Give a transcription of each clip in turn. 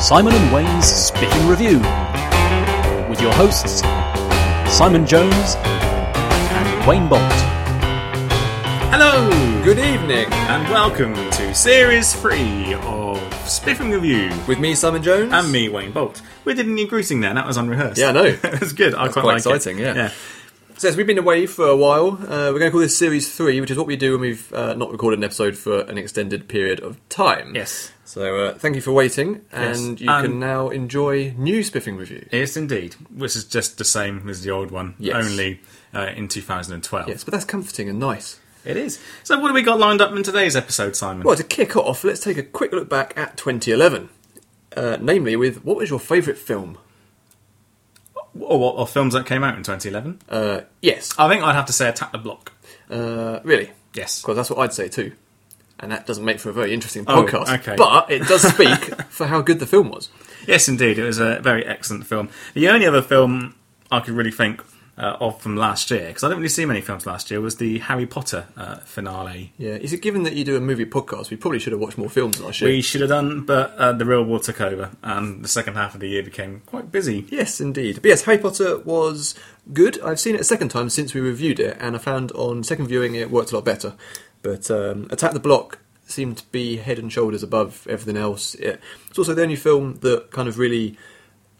Simon and Wayne's Spiffing Review with your hosts Simon Jones and Wayne Bolt. Hello, good evening, and welcome to Series 3 of Spiffing Review With me, Simon Jones. and me, Wayne Bolt. We did a new greeting there, and that was unrehearsed. Yeah, I know. it was good. I quite, quite like it. exciting, yeah. So, yes, we've been away for a while. Uh, we're going to call this Series 3, which is what we do when we've uh, not recorded an episode for an extended period of time. Yes. So, uh, thank you for waiting, Yes. and you Um, can now enjoy new Spiffing Review. Yes, indeed. Which is just the same as the old one, Yes. only uh, in 2012. Yes, but that's comforting and nice. It is. So, what have we got lined up in today's episode, Simon? Well, to kick off, let's take a quick look back at 2011. Uh, namely, with what was your favourite film? Or what or films that came out in 2011? Uh, yes. I think I'd have to say Attack the Block. Uh, really? Yes. Because that's what I'd say too. And that doesn't make for a very interesting Oh, podcast. okay. But it does speak for how good the film was. Yes, indeed. It was a very excellent film. The only other film I could really think uh, of from last year, because I didn't really see many films last year, was the Harry Potter uh, finale. Yeah, is it given that you do a movie podcast, we probably should have watched more films last year. We should have done, but uh, the real world took over, and the second half of the year became quite busy. Yes, indeed. But yes, Harry Potter was good. I've seen it a second time since we reviewed it, and I found on second viewing it worked a lot better. But um, Attack the Block seemed to be head and shoulders above everything else. It, it's also the only film that kind of really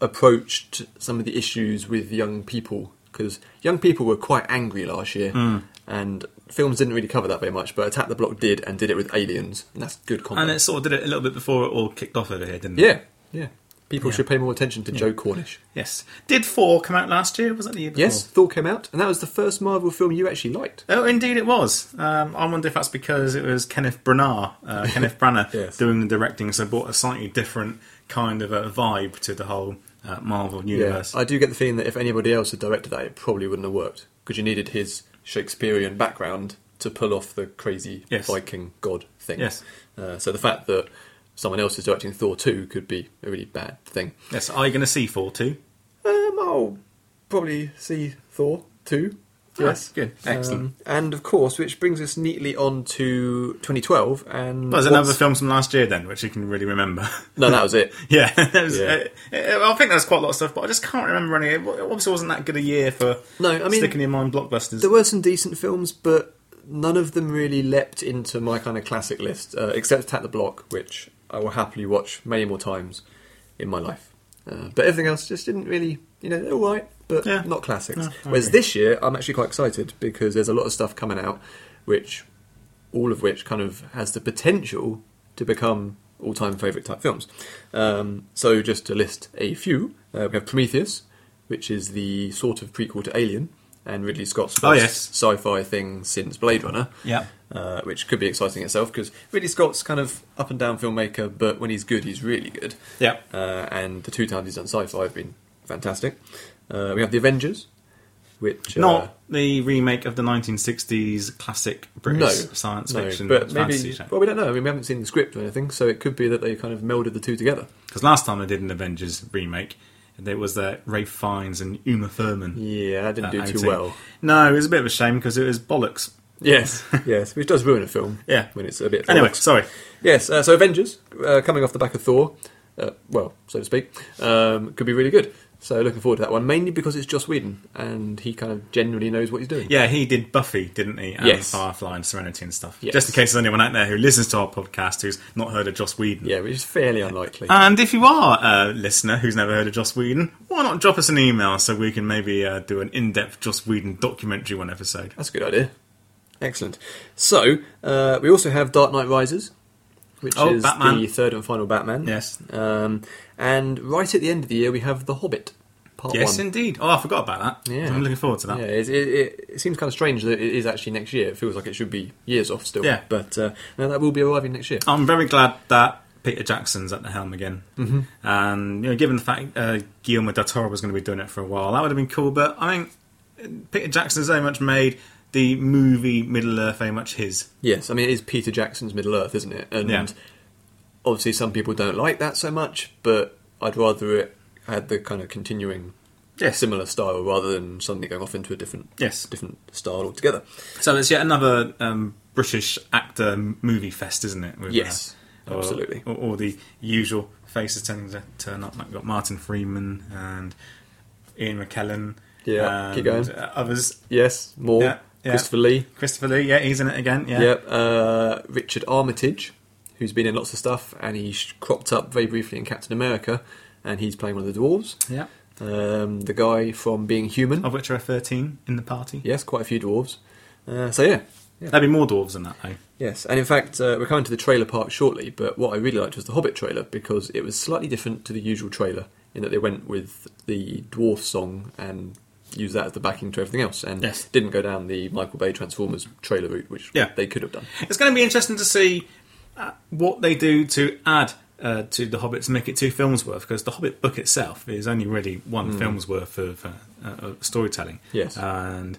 approached some of the issues with young people, because young people were quite angry last year, and films didn't really cover that very much, but Attack the Block did, and did it with aliens, and that's good content. And it sort of did it a little bit before it all kicked off over here, didn't it? Yeah, yeah. People Yeah. should pay more attention to Joe Cornish. Yes. Did Thor come out last year? Was that the year before? Yes, Thor came out, and that was the first Marvel film you actually liked. Oh, indeed it was. Um, I wonder if that's because it was Kenneth Branagh, uh, Kenneth Branagh, Yes. doing the directing, so brought a slightly different kind of a vibe to the whole uh, Marvel universe. I do get the feeling that if anybody else had directed that, it probably wouldn't have worked because you needed his Shakespearean background to pull off the crazy Yes. Viking god thing. Yes. Uh, so the fact that someone else is directing Thor two could be a really bad thing. Yes, are you going to see Thor 2? Um, I'll probably see Thor two. Yes, good. Excellent. Um, and of course, which brings us neatly on to 2012. And Well, there's what's- another film from last year then, which you can really remember. No, that was it. yeah, that was, Yeah. uh, I think there's quite a lot of stuff, but I just can't remember any. It obviously wasn't that good a year for No, I mean- sticking in mind blockbusters. There were some decent films, but none of them really leapt into my kind of classic list, uh, except Attack the Block, which I will happily watch many more times in my life. Uh, but everything else just didn't really, you know, all right, but Yeah. not classics. No, Whereas agree. this year, I'm actually quite excited because there's a lot of stuff coming out, which all of which kind of has the potential to become all-time favourite type films. Um, so just to list a few, uh, we have Prometheus, which is the sort of prequel to Alien, and Ridley Scott's first Oh, yes. sci-fi thing since Blade Runner. Yeah. Uh, which could be exciting itself because Ridley Scott's kind of up and down filmmaker, but when he's good, he's really good. Yeah. Uh, and the two times he's done sci-fi have been fantastic. Uh, we have the Avengers, which uh, Not the remake of the 1960s classic British no science no, fiction but maybe show. well we don't know. I mean, we haven't seen the script or anything, so it could be that they kind of melded the two together. Because last time they did an Avengers remake, there was that Ralph Fiennes and Uma Thurman. Yeah, that didn't uh, do too well. No, it was a bit of a shame because it was bollocks. Yes, yes, which does ruin a film. Yeah. when it's a bit. Anyway, sorry. Yes, uh, so Avengers, uh, coming off the back of Thor, uh, well, so to speak, um, could be really good. So looking forward to that one, mainly because it's Joss Whedon, and he kind of genuinely knows what he's doing. Yeah, he did Buffy, didn't he? And Yes. Firefly and Serenity and stuff. Yes. Just in case there's anyone out there who listens to our podcast who's not heard of Joss Whedon. Yeah, which is fairly unlikely. And if you are a listener who's never heard of Joss Whedon, why not drop us an email so we can maybe uh, do an in-depth Joss Whedon documentary one episode? That's a good idea. Excellent. So, uh, we also have Dark Knight Rises, which Oh, is Batman. the third and final Batman. Yes. Um, and right at the end of the year, we have The Hobbit, part Yes, one. indeed. Oh, I forgot about that. Yeah. I'm looking forward to that. Yeah, it, it, it, it seems kind of strange that it is actually next year. It feels like it should be years off still. Yeah. But uh, no, that will be arriving next year. I'm very glad that Peter Jackson's at the helm again. Mm-hmm. And you know, given the fact uh, Guillermo del Toro was going to be doing it for a while, that would have been cool. But I mean, Peter Jackson's very much made the movie Middle Earth very much his. Yes, I mean, it is Peter Jackson's Middle Earth, isn't it? And Yeah. obviously, some people don't like that so much, but I'd rather it had the kind of continuing Yes. similar style rather than suddenly going off into a different Yes. different style altogether. So it's yet another um, British actor movie fest, isn't it? With, Yes. Uh, Or- Absolutely. Or, or the usual faces tending to turn up. Like we've got Martin Freeman and Ian McKellen. Yeah, keep going. uh, Others. Yes, more. Yeah, yeah. Christopher Lee. Christopher Lee, yeah, he's in it again. Yeah. Yep. Uh, Richard Armitage, who's been in lots of stuff, and he cropped up very briefly in Captain America, and he's playing one of the dwarves. Yeah. Um, the guy from Being Human. Of which there are 13 in the party. Yes, quite a few dwarves. Uh, so yeah, There'll be more dwarves than that, though. Yes, and in fact, uh, we're coming to the trailer part shortly, but what I really liked was the Hobbit trailer because it was slightly different to the usual trailer in that they went with the dwarf song and used that as the backing to everything else and Yes. didn't go down the Michael Bay Transformers trailer route, which Yeah. they could have done. It's going to be interesting to see uh, what they do to add uh, to The Hobbit to make it two films worth, because The Hobbit book itself is only really one film's worth of uh, uh, of storytelling. Yes. And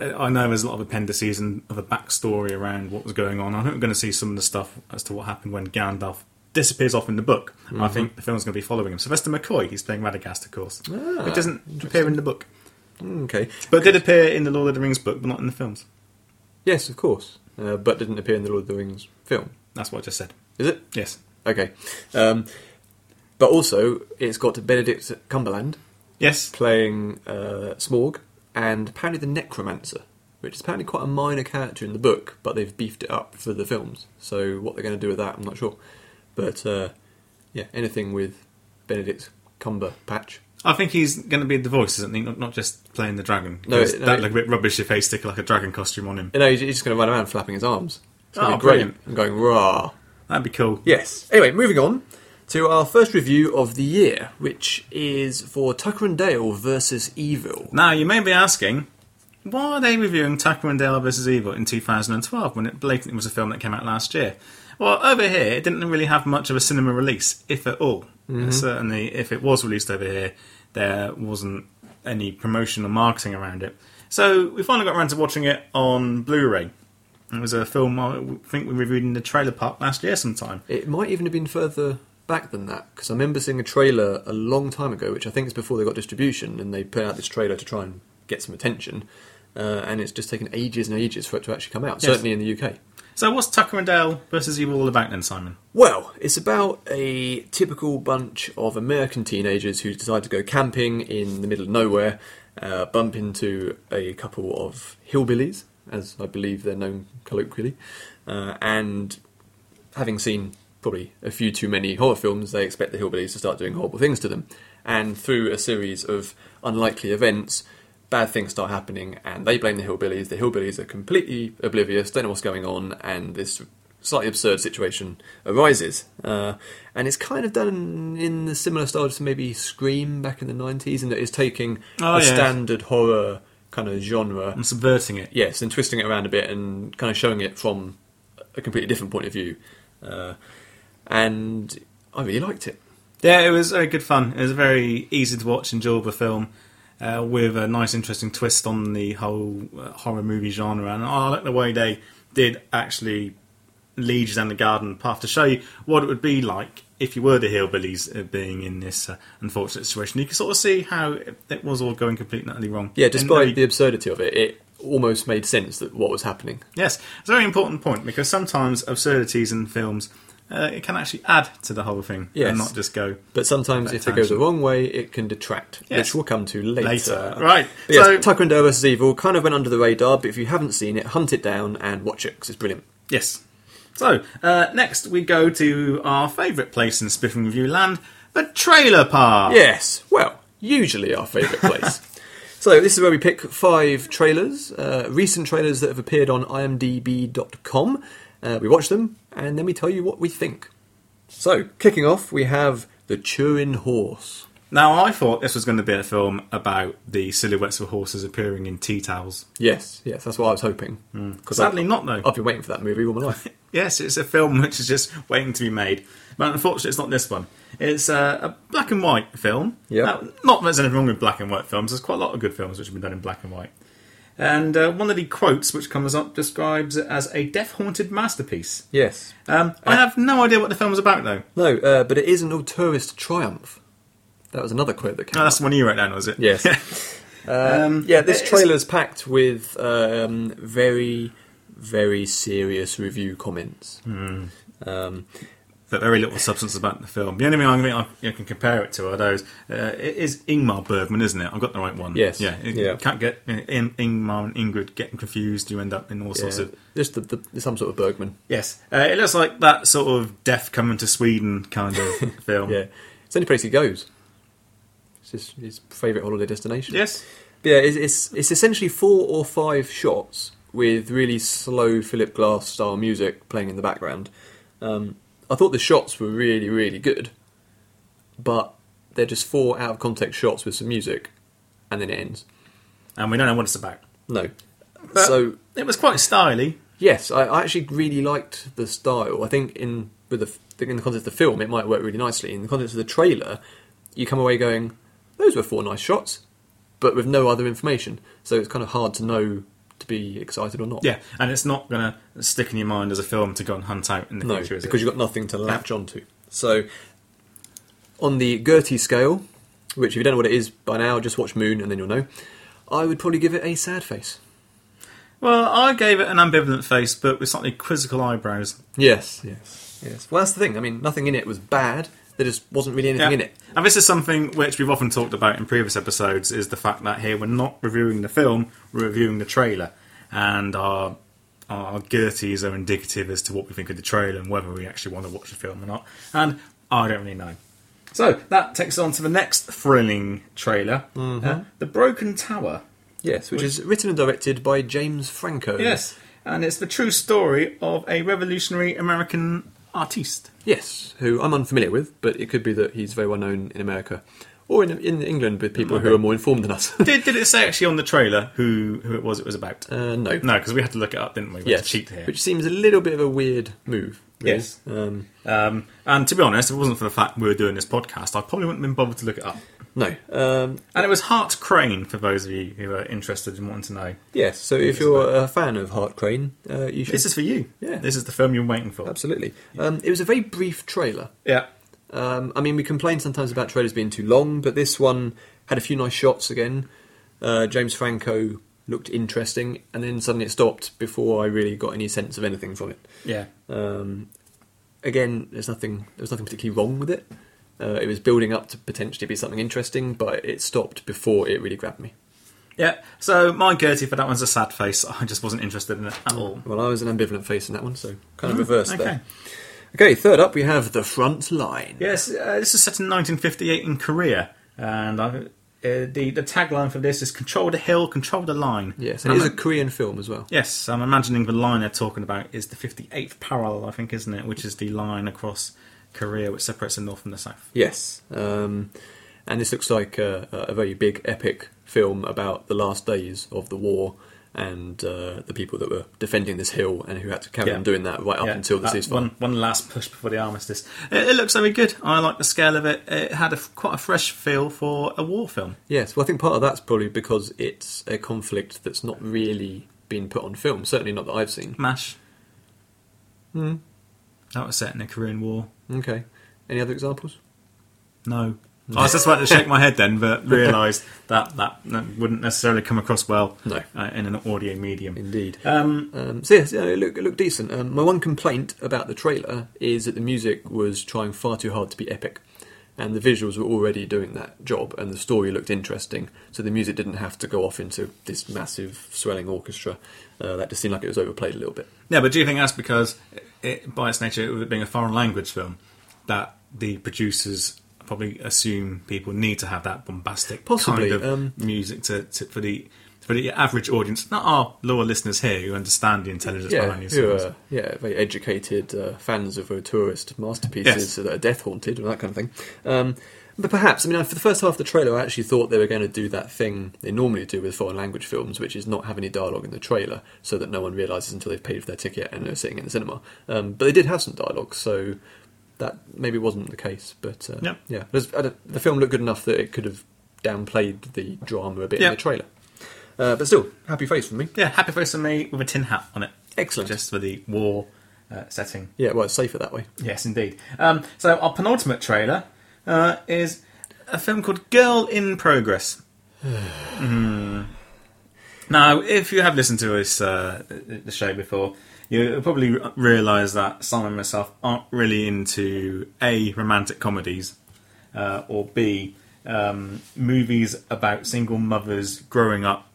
uh, I know there's a lot of appendices and of a backstory around what was going on. I think we're going to see some of the stuff as to what happened when Gandalf disappears off in the book. I think the film's going to be following him. Sylvester McCoy, he's playing Radagast, of course. Ah, it doesn't appear in the book. Mm, Okay. But it did appear in the Lord of the Rings book, but not in the films. Yes, of course, uh, but didn't appear in the Lord of the Rings film. That's what I just said. Is it? Yes. Okay. Um, but also, it's got Benedict Cumberbatch Yes. playing uh, Smaug and apparently the Necromancer, which is apparently quite a minor character in the book, but they've beefed it up for the films. So what they're going to do with that, I'm not sure. But uh, yeah, anything with Benedict Cumberbatch. I think he's going to be the voice, isn't he? Not, not just playing the dragon. No, 'Cause no, that'd it- look a bit rubbish if they stick like a dragon costume on him. You know, he's he's just going to run around flapping his arms. It's going to Oh, be great. brilliant. And going rah. That'd be cool. Yes. Anyway, moving on to our first review of the year, which is for Tucker and Dale versus Evil. Now, you may be asking, why are they reviewing Tucker and Dale versus Evil in 2012 when it blatantly was a film that came out last year? Well, over here, it didn't really have much of a cinema release, if at all. Mm-hmm. Certainly, if it was released over here, there wasn't any promotion or marketing around it. So we finally got around to watching it on Blu-ray. It was a film I think we reviewed in the trailer park last year sometime. It might even have been further back than that because I remember seeing a trailer a long time ago, which I think is before they got distribution, and they put out this trailer to try and get some attention. Uh, and it's just taken ages and ages for it to actually come out, Yes. certainly in the UK. So what's Tucker and Dale versus Evil all about then, Simon? Well, it's about a typical bunch of American teenagers who decide to go camping in the middle of nowhere, uh, bump into a couple of hillbillies, as I believe they're known colloquially, uh, and having seen probably a few too many horror films, they expect the hillbillies to start doing horrible things to them. And through a series of unlikely events, bad things start happening, and they blame the hillbillies. The hillbillies are completely oblivious, don't know what's going on, and this slightly absurd situation arises. Uh, and it's kind of done in the similar style to maybe Scream back in the 90s, and that it's taking Oh, a yeah. standard horror kind of genre I'm subverting it. Yes, and twisting it around a bit and kind of showing it from a completely different point of view. Uh, and I really liked it. Yeah, it was very good fun. It was a very easy to watch, enjoyable film uh, with a nice, interesting twist on the whole uh, horror movie genre. And I like the way they did actually you down the garden path to show you what it would be like if you were the hillbillies uh, being in this uh, unfortunate situation. You can sort of see how it, it was all going completely utterly wrong. Yeah, despite the absurdity of it, it almost made sense that what was happening. Yes, it's a very important point because sometimes absurdities in films uh, it can actually add to the whole thing Yes. and not just go But sometimes, if they go tangent. the wrong way, it can detract, Yes. which we'll come to later. later. Right. But yes, so, Tucker and Dale vs. Evil kind of went under the radar, but if you haven't seen it, hunt it down and watch it because it's brilliant. Yes. So, uh, next we go to our favourite place in Spiffing Review land, the trailer park. Yes, well, usually our favourite place. so this is where we pick five trailers, uh, recent trailers that have appeared on imdb.com. Uh, we watch them, and then we tell you what we think. So, kicking off, we have The Turin Horse. Now, I thought this was going to be a film about the silhouettes of horses appearing in tea towels. Yes, yes, that's what I was hoping. Because Sadly, not though. I've been waiting for that movie all my life. Yes, it's a film which is just waiting to be made. But unfortunately, it's not this one. It's uh, a black and white film. Yeah. Not that there's anything wrong with black and white films. There's quite a lot of good films which have been done in black and white. And uh, one of the quotes which comes up describes it as a death haunted masterpiece. yes. Um, I have no idea what the film film's about, though. No, uh, but it is an auteurist triumph. That was another quote that came No, that's up. the one you wrote down, was it? Yes. um, Yeah, this it's- trailer's packed with um, very, very serious review comments. Um, but very little substance about the film. The only thing I think I you know, can compare it to are those. Uh, it is Ingmar Bergman, isn't it? I've got the right one. Yes. Yeah. You Yeah. can't get you know, In- Ingmar and Ingrid getting confused. You end up in all sorts Yeah, of. just the, the, some sort of Bergman. Yes. Uh, it looks like that sort of death coming to Sweden kind of film. Yeah, it's the only place he goes. It's his, his favourite holiday destination. Yes. But yeah, it's, it's it's essentially four or five shots with really slow Philip Glass style music playing in the background. Um, I thought the shots were really really good, but they're just four out of context shots with some music, and then it ends. And we don't know what it's about. No, But so it was quite styly. Yes, I, I actually really liked the style. I think in with the in the context of the film, it might work really nicely. In the context of the trailer, you come away going, "Those were four nice shots," but with no other information. So it's kind of hard to know to be excited or not. Yeah, and it's not going to stick in your mind as a film to go and hunt out in the no, future, is because it? you've got nothing to latch onto. So on the Gertie scale, which if you don't know what it is by now, just watch Moon and then you'll know. I would probably give it a sad face. Well, I gave it an ambivalent face, but with slightly quizzical eyebrows. Yes, yes, yes. Well, that's the thing. I mean, nothing in it was bad. There just wasn't really anything in it. And this is something which we've often talked about in previous episodes: is the fact that here we're not reviewing the film, we're reviewing the trailer, and our our Gerties are indicative as to what we think of the trailer and whether we actually want to watch the film or not. And I don't really know. So that takes us on to the next thrilling trailer, Mm-hmm. uh, The Broken Tower. Yes, which is written and directed by James Franco. Yes, and it's the true story of a revolutionary American artiste. Yes, who I'm unfamiliar with, but it could be that he's very well known in America or in, in England with people who are more informed than us. Did, did it say actually on the trailer who, who it was it was about? uh, no. No, because we had to look it up, didn't we? We had Yes, to cheat here. which seems a little bit of a weird move. really. Yes. Um, Um, and to be honest, if it wasn't for the fact we were doing this podcast, I probably wouldn't have been bothered to look it up. No. Um, And it was Hart Crane, for those of you who are interested in wanting to know. yes. So if you're a fan of Hart Crane, uh, you should. This is for you. Yeah. This is the film you're waiting for. Absolutely. Um, it was a very brief trailer. Yeah. Um, I mean, we complain sometimes about trailers being too long, but this one had a few nice shots again. Uh, James Franco looked interesting, and then suddenly it stopped before I really got any sense of anything from it. Yeah. Um, again, there's nothing. There was nothing particularly wrong with it. Uh, it was building up to potentially be something interesting, but it stopped before it really grabbed me. Yeah. So my Gertie for that one's a sad face. I just wasn't interested in it at all. Well, I was an ambivalent face in that one, so kind of reversed Okay. there. Okay, third up we have the front line. Yes, uh, this is set in 1958 in Korea, and uh, the the tagline for this is "Control the hill, control the line." Yes, and I'm it is a a- Korean film as well. Yes, I'm imagining the line they're talking about is the 58th parallel, I think, isn't it? Which is the line across Korea which separates the north from the south. Yes, um, and this looks like a, a very big, epic film about the last days of the war and uh, the people that were defending this hill and who had to carry Yeah. on doing that right up Yeah, until the that ceasefire. One, one last push before the armistice. It, it looks very good. I like the scale of it. It had a, quite a fresh feel for a war film. Yes, well, I think part of that's probably because it's a conflict that's not really been put on film. Certainly not that I've seen. MASH. Hmm. That was set in the Korean War. Okay. Any other examples? No. I was just about to shake my head then, but realised that, that that wouldn't necessarily come across well No. uh, in an audio medium. Indeed. Um, Um, so yes, yeah, it looked, it looked decent. Um, my one complaint about the trailer is that the music was trying far too hard to be epic, and the visuals were already doing that job, and the story looked interesting. So the music didn't have to go off into this massive swelling orchestra. Uh, that just seemed like it was overplayed a little bit. yeah, but do you think that's because, it, by its nature, it being a foreign language film, that the producers probably assume people need to have that bombastic Possibly, kind of um, music to, to, for the for the average audience, not our lower listeners here who understand the intelligence yeah, behind these who are yeah very educated uh, fans of auteurist masterpieces Yes. that are death haunted and that kind of thing. Um, but perhaps, I mean, for the first half of the trailer, I actually thought they were going to do that thing they normally do with foreign language films, which is not have any dialogue in the trailer, so that no one realizes until they've paid for their ticket and they're sitting in the cinema. Um, but they did have some dialogue, so that maybe wasn't the case. But uh, yeah, the film looked good enough that it could have downplayed the drama a bit in the trailer. Uh, but still, happy face from me. Yeah, happy face for me with a tin hat on it. Excellent. Just for the war uh, setting. Yeah, well, it's safer that way. Yes, indeed. Um, so our penultimate trailer uh, is a film called Girl in Progress. Hmm. Now, if you have listened to this uh, the show before, you'll probably realise that Simon and myself aren't really into A, romantic comedies, uh, or B, um, movies about single mothers growing up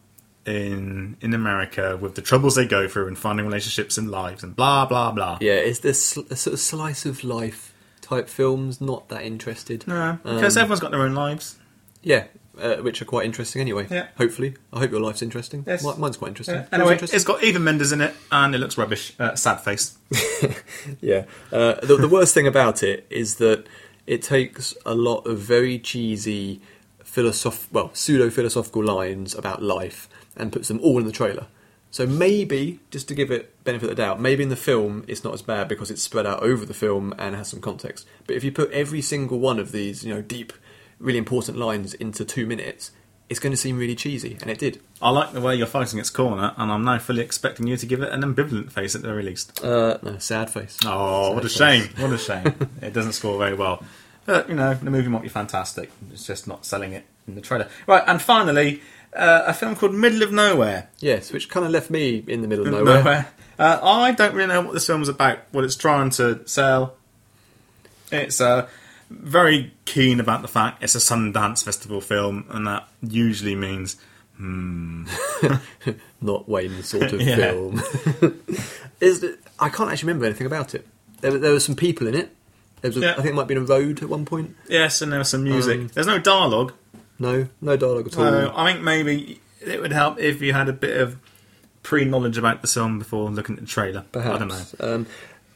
in in America with the troubles they go through and finding relationships and lives and blah blah blah. Yeah, is this sl- a sort of slice of life type films? Not that interested. No, because Um, everyone's got their own lives. Yeah, uh, which are quite interesting anyway. Yeah. Hopefully, I hope your life's interesting. Yes. Mi- mine's quite interesting. Yeah. Anyway, interesting? it's got Eva Mendes in it, and it looks rubbish. Uh, sad face. Yeah. Uh, the, the worst thing about it is that it takes a lot of very cheesy, philosoph- well, pseudo philosophical lines about life and puts them all in the trailer. So maybe, just to give it benefit of the doubt, maybe in the film it's not as bad because it's spread out over the film and has some context. But if you put every single one of these, you know, deep, really important lines into two minutes, it's going to seem really cheesy, and it did. I like the way you're fighting its corner, and I'm now fully expecting you to give it an ambivalent face at the very least. Uh, no, sad face. Oh, what a Sad shame! What a shame! it doesn't score very well, but you know the movie might be fantastic. It's just not selling it in the trailer. Right, and finally, uh, a film called Middle of Nowhere. Yes, which kind of left me in the middle of nowhere. Uh, I don't really know what this film's about. What it's trying to sell. It's uh, very keen about the fact it's a Sundance Festival film, and that usually means not Wayne sort of Yeah. film. Is it, I can't actually remember anything about it. There, there were some people in it. There was a, Yeah. I think it might have been a road at one point. yes, and there was some music. Um, There's no dialogue. No, no dialogue at all. I think maybe it would help if you had a bit of pre-knowledge about the film before looking at the trailer. Perhaps. I don't know. Um,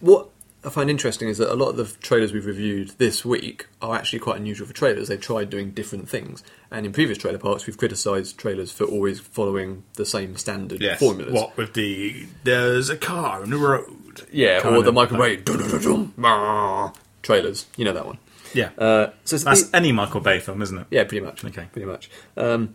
what I find interesting is that a lot of the trailers we've reviewed this week are actually quite unusual for trailers. They've tried doing different things. And in previous trailer parks, we've criticised trailers for always following the same standard Yes. formulas. What with the there's a car on the road. Yeah, or the Michael. Bay trailers. You know that one. Yeah, Uh, so it's that's the- any Michael Bay film, isn't it? Yeah, pretty much. Okay. pretty much. Um,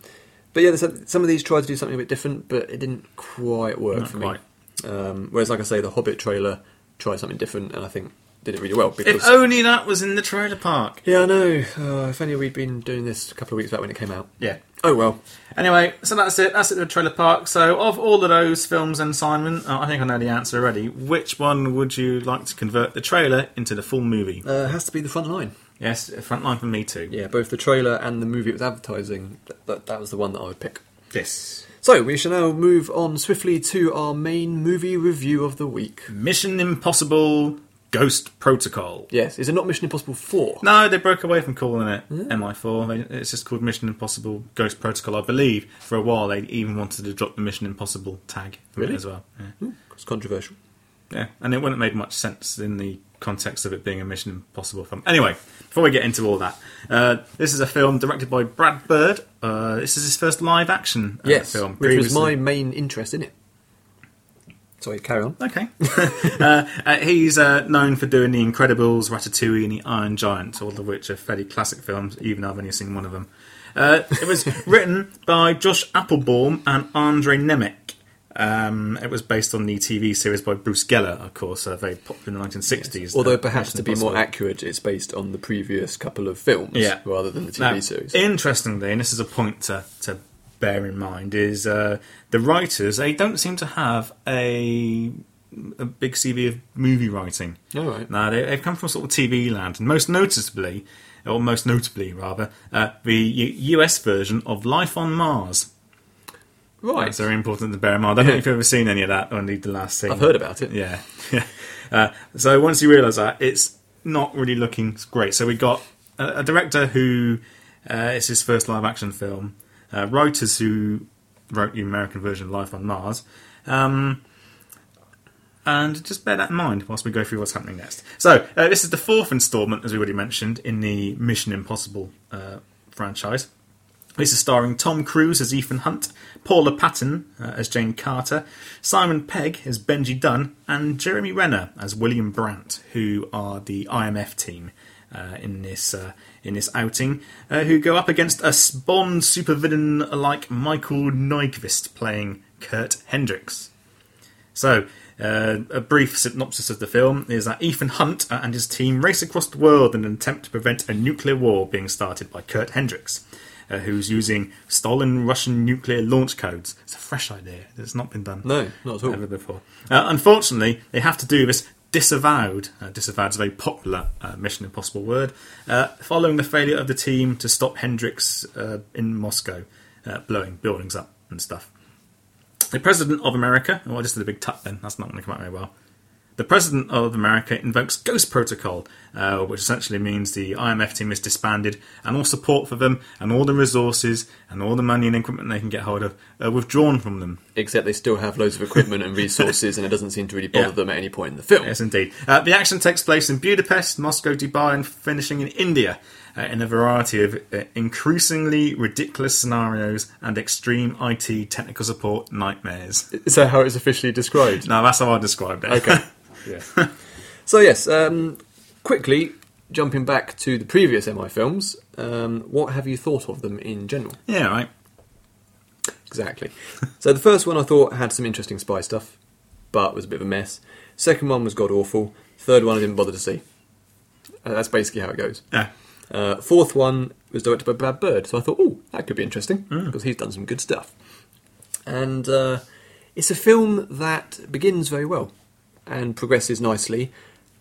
but yeah, some, some of these tried to do something a bit different, but it didn't quite work Not for quite. me. Um, whereas, like I say, the Hobbit trailer tried something different, and I think did it really well. Because If only that was in the trailer park. yeah, I know. Uh, if only we'd been doing this a couple of weeks back when it came out. Yeah. Oh well. Anyway, so that's it. That's it with Trailer Park. So, of all of those films and Simon, uh, I think I know the answer already. Which one would you like to convert the trailer into the full movie? Uh, it has to be the front line. Yes, front line for me too. Yeah, both the trailer and the movie it was advertising. That, that, that was the one that I would pick. Yes. So we shall now move on swiftly to our main movie review of the week. Mission Impossible Ghost Protocol. Yes, is it not Mission Impossible Four? No, they broke away from calling it MI4. They, it's just called Mission Impossible Ghost Protocol. I believe for a while they even wanted to drop the Mission Impossible tag from it Really? as well. Yeah. Hmm, it's controversial. Yeah, and it wouldn't have made much sense in the context of it being a Mission Impossible film. Anyway, before we get into all that, uh, this is a film directed by Brad Bird. Uh, this is his first live action uh, Yes, film. which was my main interest in it. Sorry, carry on. Okay. uh, uh, he's uh, known for doing The Incredibles, Ratatouille, and The Iron Giant, all of which are fairly classic films, even though I've only seen one of them. Uh, it was written by Josh Applebaum and Andre Nemec. Um, it was based on the TV series by Bruce Geller, of course, uh, very popular in the 1960s. Although uh, perhaps to be more accurate, it's based on the previous couple of films Yeah. rather than the TV Now, series. Interestingly, and this is a point to, to bear in mind, is uh, the writers they don't seem to have a a big CV of movie writing. All right. No, they, they've come from sort of TV land, and most noticeably, or most notably rather, uh, the U- US version of Life on Mars. Right. That's very important to bear in mind. I don't know if you've ever seen any of that, or indeed the last scene. I've heard about it. Yeah. uh, so once you realise that, it's not really looking great. So we got a, a director who uh, it's his first live action film, uh, writers who wrote the American version of Life on Mars. Um, and just bear that in mind whilst we go through what's happening next. So, uh, this is the fourth instalment, as we already mentioned, in the Mission Impossible uh, franchise. This is starring Tom Cruise as Ethan Hunt, Paula Patton uh, as Jane Carter, Simon Pegg as Benji Dunn, and Jeremy Renner as William Brandt, who are the IMF team uh, in this uh, in this outing, uh, who go up against a Bond supervillain like Michael Nyqvist playing Kurt Hendricks. So, uh, a brief synopsis of the film is that Ethan Hunt uh, and his team race across the world in an attempt to prevent a nuclear war being started by Kurt Hendricks. Uh, who's using stolen Russian nuclear launch codes. It's a fresh idea. It's not been done No, not at all. ever before. Uh, unfortunately, they have to do this disavowed. Uh, disavowed is a very popular uh, Mission Impossible word. Uh, following the failure of the team to stop Hendricks uh, in Moscow, uh, blowing buildings up and stuff. The President of America. Oh, I just did a big tuck then. That's not going to come out very well. The President of America invokes Ghost Protocol, uh, which essentially means the IMF team is disbanded and all support for them and all the resources and all the money and equipment they can get hold of are withdrawn from them. Except they still have loads of equipment and resources, and it doesn't seem to really bother Yeah. them at any point in the film. Yes, indeed. Uh, the action takes place in Budapest, Moscow, Dubai, and finishing in India uh, in a variety of uh, increasingly ridiculous scenarios and extreme IT technical support nightmares. Is that how it's officially described? no, that's how I described it. Okay. yeah. So yes, um, quickly jumping back to the previous MI films, um, what have you thought of them in general? yeah, right. Exactly. so the first one I thought had some interesting spy stuff, but was a bit of a mess. Second one was god awful. Third one I didn't bother to see. Uh, that's basically how it goes. Yeah. Uh, fourth one was directed by Brad Bird, so I thought, oh, that could be interesting because he's done some good stuff. And uh, it's a film that begins very well and progresses nicely,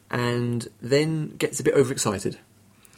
and then gets a bit overexcited.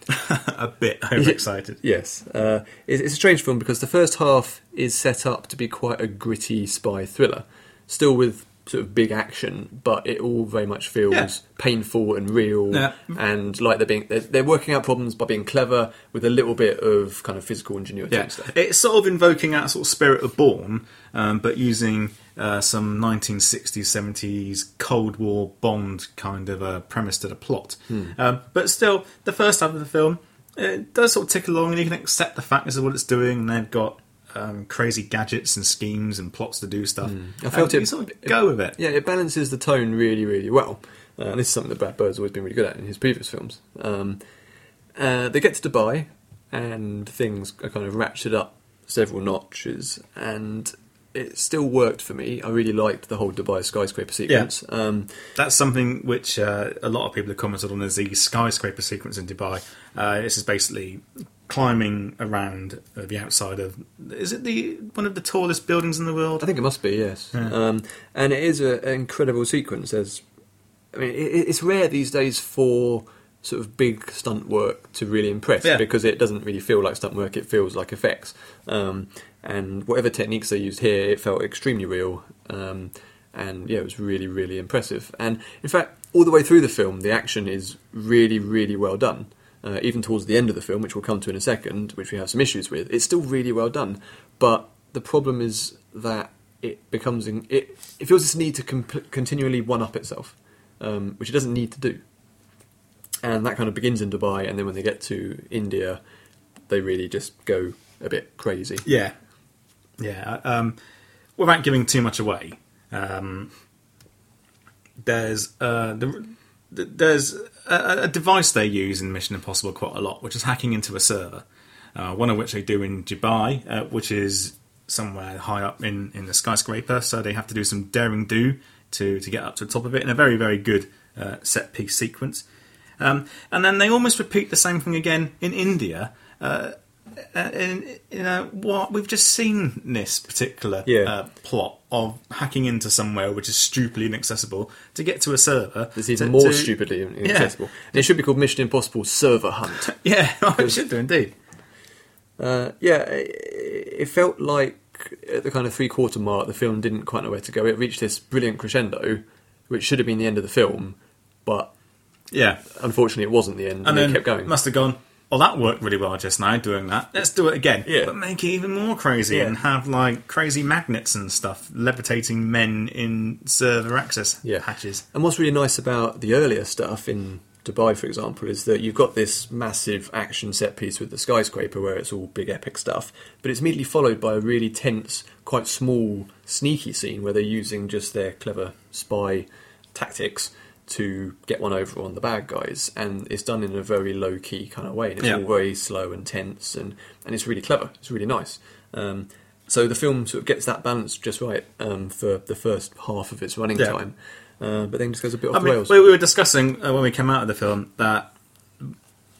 a bit overexcited. Yes, uh, it's, it's a strange film because the first half is set up to be quite a gritty spy thriller, still with sort of big action, but it all very much feels Yeah. painful and real, Yeah. and like they're being they're, they're working out problems by being clever with a little bit of kind of physical ingenuity Yeah, and stuff. it's sort of invoking that sort of spirit of Bourne, um, but using uh, some 1960s, 70s Cold War Bond kind of a premise to the plot. Um, but still, the first half of the film it does sort of tick along, and you can accept the fact this is what it's doing. And they've got um, crazy gadgets and schemes and plots to do stuff. I felt it- sort of go with it. Yeah, it balances the tone really, really well. Uh, and this is something that Brad Bird's always been really good at in his previous films. Um, uh, they get to Dubai, and things are kind of ratcheted up several notches, and it still worked for me. I really liked the whole Dubai skyscraper sequence. Um, That's something which uh, a lot of people have commented on as the skyscraper sequence in Dubai. Uh, this is basically climbing around uh, the outside of. Is it the one of the tallest buildings in the world? I think it must be, yes. Um, and it is a, an incredible sequence. There's, I mean, it, it's rare these days for sort of big stunt work to really impress Yeah. because it doesn't really feel like stunt work; it feels like effects. Um, and whatever techniques they used here, it felt extremely real. Um, and yeah, it was really, really impressive. And in fact, all the way through the film, the action is really, really well done. Uh, even towards the end of the film, which we'll come to in a second, which we have some issues with, it's still really well done. But the problem is that it becomes in, it, it feels this need to comp- continually one up itself, um, which it doesn't need to do. And that kind of begins in Dubai, and then when they get to India, they really just go a bit crazy. Yeah, yeah. Um, without giving too much away, um, there's uh, the, th- there's a, a device they use in Mission Impossible quite a lot, which is hacking into a server. Uh, one of which they do in Dubai, uh, which is somewhere high up in, in the skyscraper. So they have to do some daring do to to get up to the top of it in a very very good uh, set piece sequence. Um, and then they almost repeat the same thing again in India. Uh, uh, in, you know what we've just seen this particular Yeah. uh, plot of hacking into somewhere which is stupidly inaccessible to get to a server. It's even to- more to- stupidly inaccessible. And it should be called Mission Impossible Server Hunt. Yeah, it should do indeed. Uh, yeah, it, it felt like at the kind of three quarter mark, the film didn't quite know where to go. It reached this brilliant crescendo, which should have been the end of the film, but Yeah, unfortunately, it wasn't the end, and, and then kept going. must have gone. Well, that worked really well just now. Doing that, let's do it again. Yeah. but make it even more crazy Yeah. and have like crazy magnets and stuff levitating men in server access Yeah. hatches. And what's really nice about the earlier stuff in Dubai, for example, is that you've got this massive action set piece with the skyscraper where it's all big epic stuff, but it's immediately followed by a really tense, quite small, sneaky scene where they're using just their clever spy tactics to get one over on the bad guys, and it's done in a very low key kind of way, and it's Yeah. all very slow and tense, and, and it's really clever. It's really nice. Um, so the film sort of gets that balance just right um, for the first half of its running Yeah. time, uh, but then just goes a bit off I the mean, rails. we, we were discussing uh, when we came out of the film that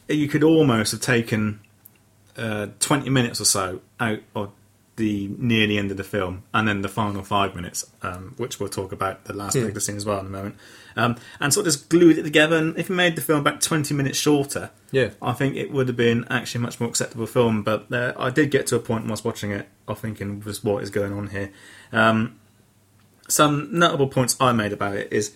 you could almost have taken uh, twenty minutes or so out of the near the end of the film, and then the final five minutes, um, which we'll talk about the last Yeah. scene as well in a moment, um, and sort of just glued it together. And if you made the film about twenty minutes shorter, Yeah. I think it would have been actually a much more acceptable film. But uh, I did get to a point whilst watching it of thinking, "Was what is going on here?" Um, some notable points I made about it is,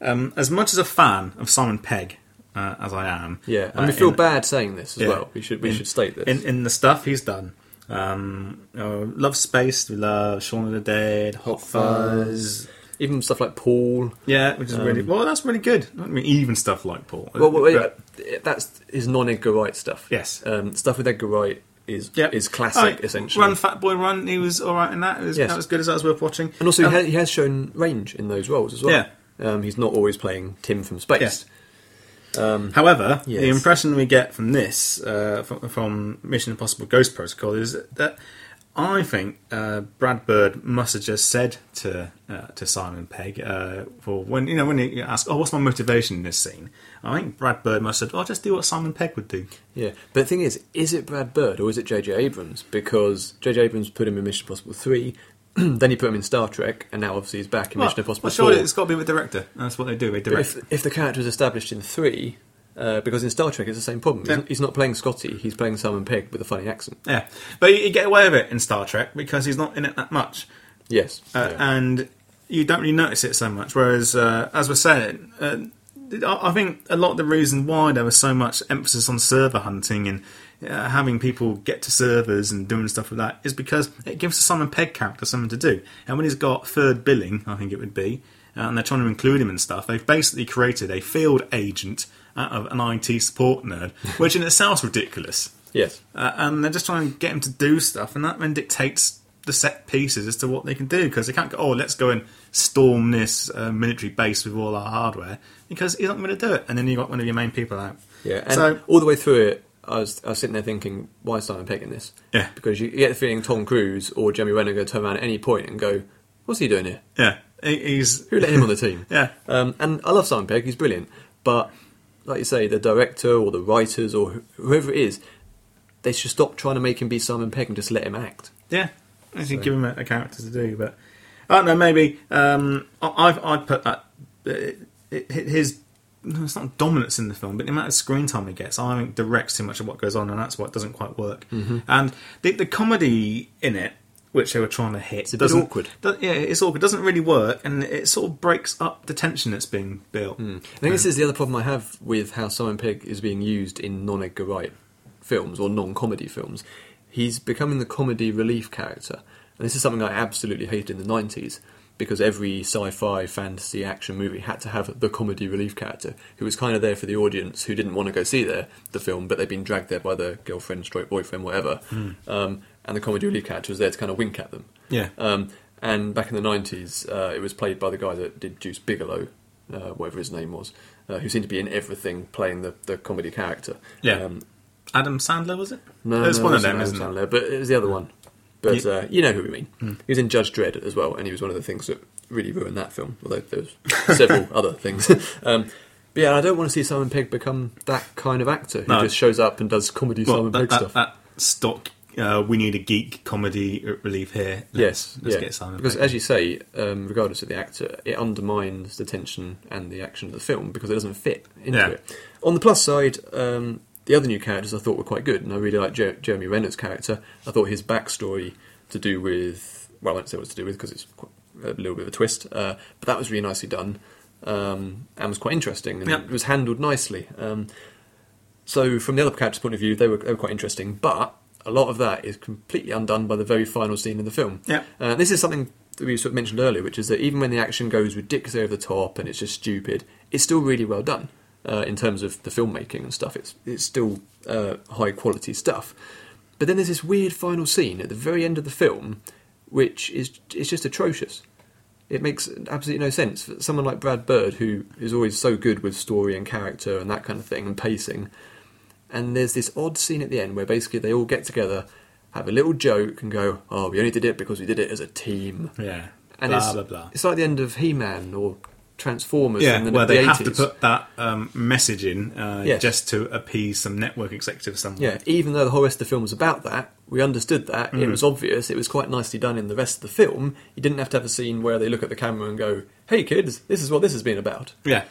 um, as much as a fan of Simon Pegg uh, as I am, Yeah, and uh, we feel in- bad saying this as Yeah. well. We should we In- should state this. in, in the stuff he's done. Um, uh, love Spaced, we love Shaun of the Dead, Hot Fuzz. Even stuff like Paul. Yeah, which is really Um, well. That's really good. I mean, even stuff like Paul. Well, wait, But- that's his non-Edgar Wright stuff. Yes. um, stuff with Edgar Wright is Yep. is classic Oh, essentially. Run Fat Boy Run. He was all right in that. It was, Yes. That was good as that was worth watching. and also, Um, he has shown range in those roles as well. Yeah. um, he's not always playing Tim from Spaced. Yes. However, the impression we get from this, uh, from, from Mission Impossible Ghost Protocol, is that I think uh, Brad Bird must have just said to uh, to Simon Pegg uh, for when you know when he asked, "Oh, what's my motivation in this scene?" I think Brad Bird must have said, "Oh, just do what Simon Pegg would do." Yeah, but the thing is, is it Brad Bird or is it J.J. Abrams? Because J.J. Abrams put him in Mission Impossible 3, then you put him in Star Trek, and now obviously he's back in Mission Impossible well, 4. surely it's got to be with the director. That's what they do. They direct. if, if the character is established in 3, uh, because in Star Trek it's the same problem. He's, Yeah. not, he's not playing Scotty, he's playing Simon Pegg with a funny accent. Yeah, but you, you get away with it in Star Trek because he's not in it that much. Yes. uh, yeah. and you don't really notice it so much. Whereas, uh, as we're saying, uh, I I think a lot of the reason why there was so much emphasis on server hunting and uh, having people get to servers and doing stuff like that is because it gives the Simon Pegg character something to do. And when he's got third billing, I think it would be, uh, and they're trying to include him and stuff, they've basically created a field agent out of an IT support nerd, which in itself is ridiculous. yes. Uh, and they're just trying to get him to do stuff, and that then dictates the set pieces as to what they can do because they can't go, oh, let's go and storm this uh, military base with all our hardware because he's not going to do it. And then you got one of your main people out. Yeah, and so all the way through it, I was, I was sitting there thinking, why is Simon Pegg in this? Yeah. Because you get the feeling Tom Cruise or Jeremy Renner going to turn around at any point and go, what's he doing here? yeah, he's Who let him on the team? yeah, Um, and I love Simon Pegg, he's brilliant. But, like you say, the director or the writers or whoever it is, they should stop trying to make him be Simon Pegg and just let him act. yeah. I should So- give him a, a character to do, but I don't know. Maybe um, I, I've I'd put that uh, it, it, his. No, it's not dominance in the film, but the amount of screen time he gets, I think, directs too much of what goes on, and that's why it doesn't quite work. Mm-hmm. And the, the comedy in it, which they were trying to hit, It's a bit doesn't- awkward. yeah, it's awkward. Doesn't really work, and it sort of breaks up the tension that's being built. I think this is the other problem I have with how Simon Pegg is being used in non Edgar Wright films or non comedy films. He's becoming the comedy relief character. And this is something I absolutely hated in the 90s because every sci fi, fantasy, action movie had to have the comedy relief character who was kind of there for the audience who didn't want to go see their, the film but they'd been dragged there by their girlfriend, straight boyfriend, whatever. Um, and the comedy relief character was there to kind of wink at them. Yeah. Um, and back in the 90s, uh, it was played by the guy that did Deuce Bigalow, uh, whatever his name was, uh, who seemed to be in everything playing the, the comedy character. Yeah. Um, Adam Sandler was it? no, it's no, one of them, isn't Adam it? But it was the other one. But Ye- uh, you know who we mean. He was in Judge Dredd as well, and he was one of the things that really ruined that film, although there was several other things. um, but yeah, I don't want to see Simon Pegg become that kind of actor who No. just shows up and does comedy Well, Simon that, Pegg that, stuff. that stock. Uh, we need a geek comedy relief here. Yes, let's yeah. get Simon. because Pegg. as you say, um, regardless of the actor, it undermines the tension and the action of the film because it doesn't fit into Yeah. it. On the plus side, um, the other new characters I thought were quite good, and I really liked Jer- Jeremy Renner's character. I thought his backstory to do with well, I won't say what it's to do with because it's quite, a little bit of a twist, uh, but that was really nicely done um, and was quite interesting and Yeah. it was handled nicely. Um, so from the other character's point of view, they were, they were quite interesting, but a lot of that is completely undone by the very final scene in the film. Yeah. Uh, this is something that we sort of mentioned earlier, which is that even when the action goes ridiculously over the top and it's just stupid, it's still really well done uh, in terms of the filmmaking and stuff. It's it's still uh, high quality stuff. But then there's this weird final scene at the very end of the film, which is it's just atrocious. It makes absolutely no sense. For someone like Brad Bird, who is always so good with story and character and that kind of thing and pacing, and there's this odd scene at the end where basically they all get together, have a little joke, and go, "Oh, we only did it because we did it as a team." yeah, And blah it's, blah blah. it's like the end of He-Man or Transformers Yeah, the, where the they 80s. have to put that um, message in uh, Yes. just to appease some network executive somewhere. Yeah, even though the whole rest of the film was about that, we understood that. Mm. It was obvious. It was quite nicely done in the rest of the film. You didn't have to have a scene where they look at the camera and go, "Hey kids, this is what this has been about." Yeah,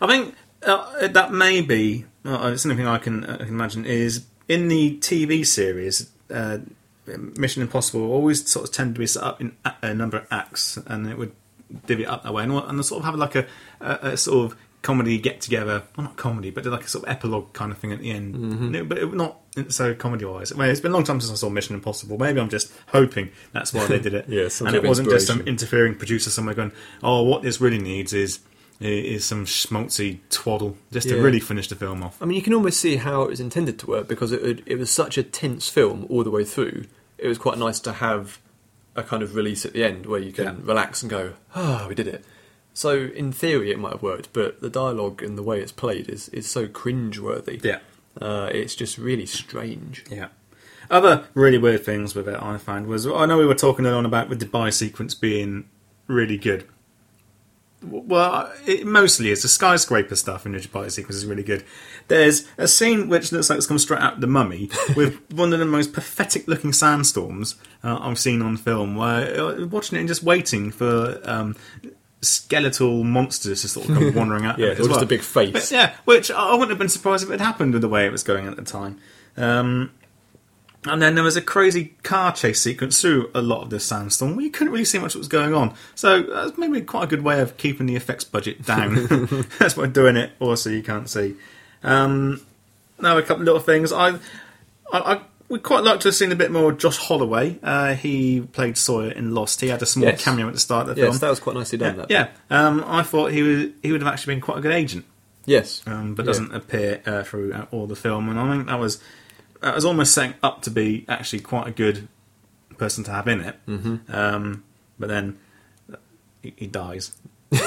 I think uh, that may be uh, it's something I can, I can imagine is in the TV series. Uh, Mission Impossible always sort of tend to be set up in a, a number of acts, and it would divvy it up that way, and, and sort of have like a, a, a sort of comedy get together, well not comedy, but like a sort of epilogue kind of thing at the end. Mm-hmm. No, but it, not so comedy wise. Well, it's been a long time since I saw Mission Impossible. Maybe I'm just hoping that's why they did it. Yeah, and it wasn't just some interfering producer somewhere going, "Oh, what this really needs is." Is some schmaltzy twaddle just to really finish the film off. I mean, you can almost see how it was intended to work because it, it was such a tense film all the way through. It was quite nice to have a kind of release at the end where you can Yeah. relax and go, "Ah, we did it." So, in theory, it might have worked, but the dialogue and the way it's played is, is so cringe-worthy. Yeah. Uh, it's just really strange. Yeah. Other really weird things with it I found was I know we were talking on about with the Dubai sequence being really good. Well, it mostly is the skyscraper stuff in the Dubai sequence is really good. There's a scene which looks like it's come straight out of the Mummy with one of the most pathetic looking sandstorms uh, I've seen on film. Where uh, watching it and just waiting for um, skeletal monsters to sort of come wandering out. Yeah, it or as just a big face. But yeah, which I wouldn't have been surprised if it had happened with the way it was going at the time. Um, and then there was a crazy car chase sequence through a lot of this sandstorm where you couldn't really see much what was going on. So that's maybe quite a good way of keeping the effects budget down. that's by doing it also you can't see. Um, now a couple of little things. I, I, I would quite like to have seen a bit more of Josh Holloway. Uh, he played Sawyer in Lost. He had a small Yes. cameo at the start of the Yes, film. that was quite nicely done. yeah, that. yeah. Um, I thought he was he would have actually been quite a good agent Yes. um, but doesn't appear uh, throughout all the film. And I think that was that was almost setting up to be actually quite a good person to have in it. Mm-hmm. Um, but then he, he dies.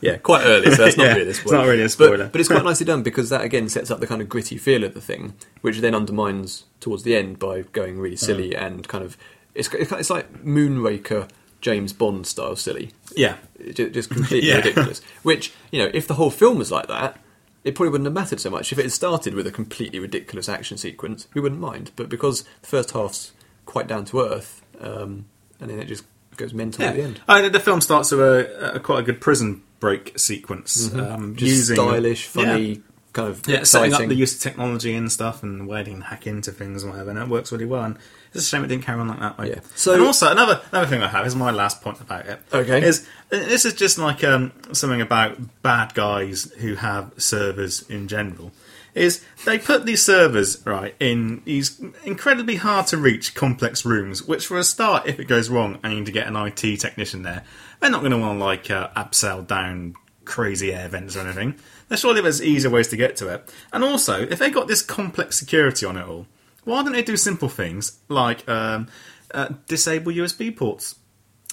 Yeah, quite early, so that's not Yeah, really a it's not really a spoiler. But, but it's quite nicely done because that again sets up the kind of gritty feel of the thing, which then undermines towards the end by going really silly Mm. and kind of it's it's like Moonraker James Bond style silly, Yeah, just completely Yeah. ridiculous. Which you know, if the whole film was like that, it probably wouldn't have mattered so much. If it had started with a completely ridiculous action sequence, we wouldn't mind. But because the first half's quite down to earth, um, and then it just goes mental at the end. I, the film starts with a, a quite a good prison break sequence, um, Just using stylish, funny, Yeah. kind of Yeah, setting up the use of technology and stuff, and where they can hack into things and whatever, and it works really well. And it's a shame it didn't carry on like that way. Yeah. So- and also another another thing I have is my last point about it. Okay. is this is just like um, something about bad guys who have servers in general. Is they put these servers right in these incredibly hard to reach complex rooms, which for a start, if it goes wrong, I need to get an IT technician there, they're not going to want to like uh, abseil down crazy air vents or anything. There's surely there's easier ways to get to it. And also, if they got this complex security on it all, why don't they do simple things like um, uh, disable USB ports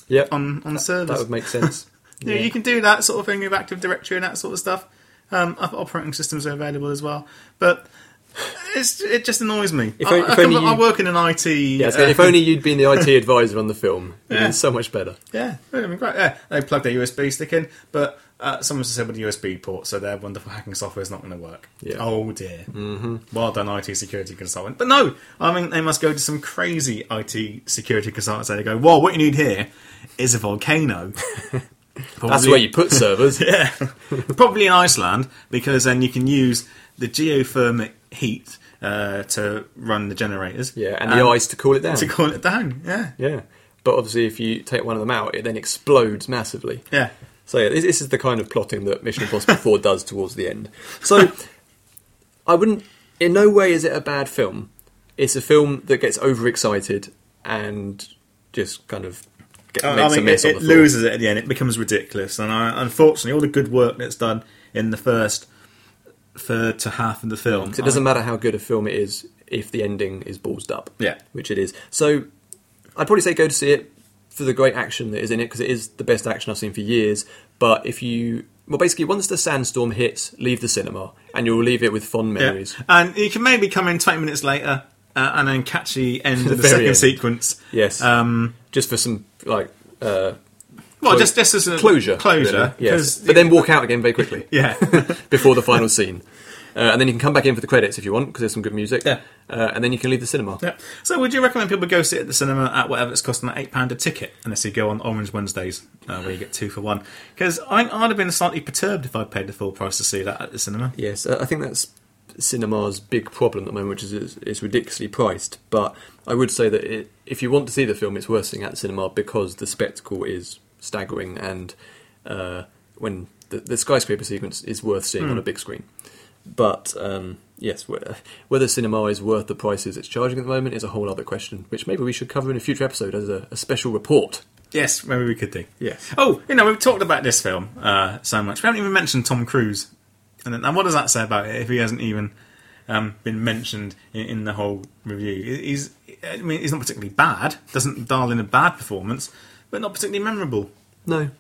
Yep. on on servers? That would make sense. Yeah, you can do that sort of thing with Active Directory and that sort of stuff. Um, other operating systems are available as well, but it's, it just annoys me. If I, if I, only I you- work in an IT. Yeah, so uh, if only you'd been the IT advisor on the film, it'd Yeah. been so much better. yeah, it would been great. Yeah, they plug their USB stick in, but uh, someone's disabled the USB port, so their wonderful hacking software is not going to work. Yeah. Oh dear. Mm-hmm. Well done, IT security consultant. But no, I mean they must go to some crazy IT security consultant and they go, "Well, what you need here is a volcano." That's where you put servers. Yeah, probably in Iceland because then you can use the geothermic heat uh, to run the generators. Yeah, and the ice to cool it down. to cool it down. Yeah, Yeah, but obviously, if you take one of them out, it then explodes massively. yeah, So yeah, this, this is the kind of plotting that Mission Impossible 4 does towards the end. So I wouldn't. In no way is it a bad film. It's a film that gets overexcited and just kind of get, I makes a mean, mess it, it loses it at the end. It becomes ridiculous, and I, unfortunately, all the good work that's done in the first third to half of the film, it doesn't matter how good a film it is if the ending is ballsed up. Yeah. Which it is. So I'd probably say go to see it for the great action that is in it because it is the best action I've seen for years. But if you. Well, basically, once the sandstorm hits, leave the cinema and you'll leave it with fond Yeah. memories. And you can maybe come in twenty minutes later uh, and then catch the end of the second end. sequence. Yes. Um, Just for some, like, uh, Well, clo- just just as a closure, closure, really. yes. But then walk out again very quickly. yeah. before the final scene. Uh, and then you can come back in for the credits if you want, because there's some good music. Yeah. Uh, and then you can leave the cinema. Yeah. So, would you recommend people go sit at the cinema at whatever it's costing, like eight pound a ticket, unless you go on Orange Wednesdays, uh, where you get two for one? Because I'd have been slightly perturbed if I'd paid the full price to see that at the cinema. Yes, I think that's cinema's big problem at the moment, which is it's, it's ridiculously priced. But I would say that it, if you want to see the film, it's worth seeing at the cinema because the spectacle is staggering, and uh, when the, the skyscraper sequence is worth seeing on a big screen. But um, yes, whether, cinema is worth the prices it's charging at the moment is a whole other question, which maybe we should cover in a future episode as a, a special report. Yes, maybe we could do. Yes. Oh, you know, we've talked about this film uh, so much. We haven't even mentioned Tom Cruise. And, then, and what does that say about it if he hasn't even um, been mentioned in, in the whole review? He's, I mean, he's not particularly bad. Doesn't dial in a bad performance, but not particularly memorable. No,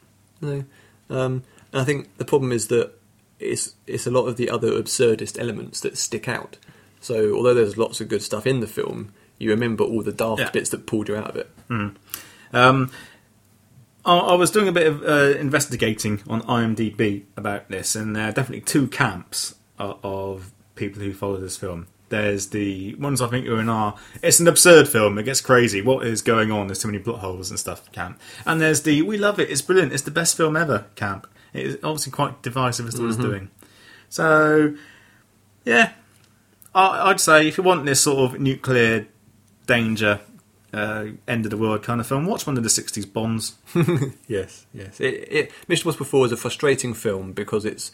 no. Um, and I think the problem is that it's it's a lot of the other absurdist elements that stick out. So although there's lots of good stuff in the film, you remember all the daft Yeah. bits that pulled you out of it. Um, I, I was doing a bit of uh, investigating on IMDb about this, and there are definitely two camps of, of people who follow this film. There's the ones I think are in our it's an absurd film, it gets crazy, what is going on, there's too many plot holes and stuff camp. And there's the we love it, it's brilliant, it's the best film ever camp. It is obviously quite divisive as to what it's doing. So, yeah, I, I'd say if you want this sort of nuclear danger, uh, end of the world kind of film, watch one of the 60s Bonds. Yes, yes. It, it, Mission Impossible 4 is a frustrating film because it's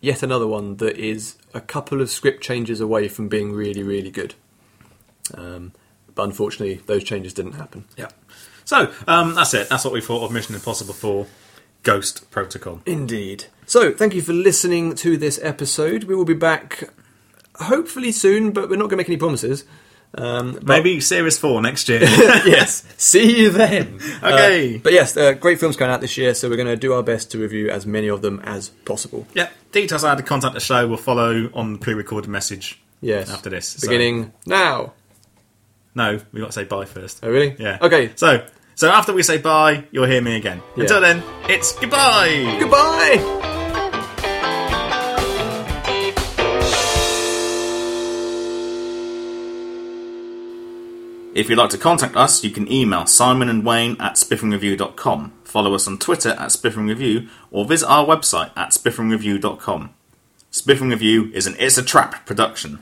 yet another one that is a couple of script changes away from being really, really good. Um, but unfortunately, those changes didn't happen. Yeah. So um, that's it. That's what we thought of Mission Impossible 4 Ghost Protocol. Indeed. So, thank you for listening to this episode. We will be back hopefully soon, but we're not going to make any promises. Um, but- Maybe Series 4 next year. yes. See you then. Okay. Uh, but yes, uh, great films coming out this year, so we're going to do our best to review as many of them as possible. yeah. Details on how to contact the show will follow on the pre recorded message Yes. after this. So- Beginning now. no, we've got to say bye first. Oh, really? Yeah. Okay. So, so after we say bye, you'll hear me again. Yeah. Until then, it's goodbye. Goodbye. If you'd like to contact us, you can email Simon and Wayne at spiffingreview.com, follow us on Twitter at spiffingreview, or visit our website at spiffingreview.com. Spiffing Review is an It's a Trap production.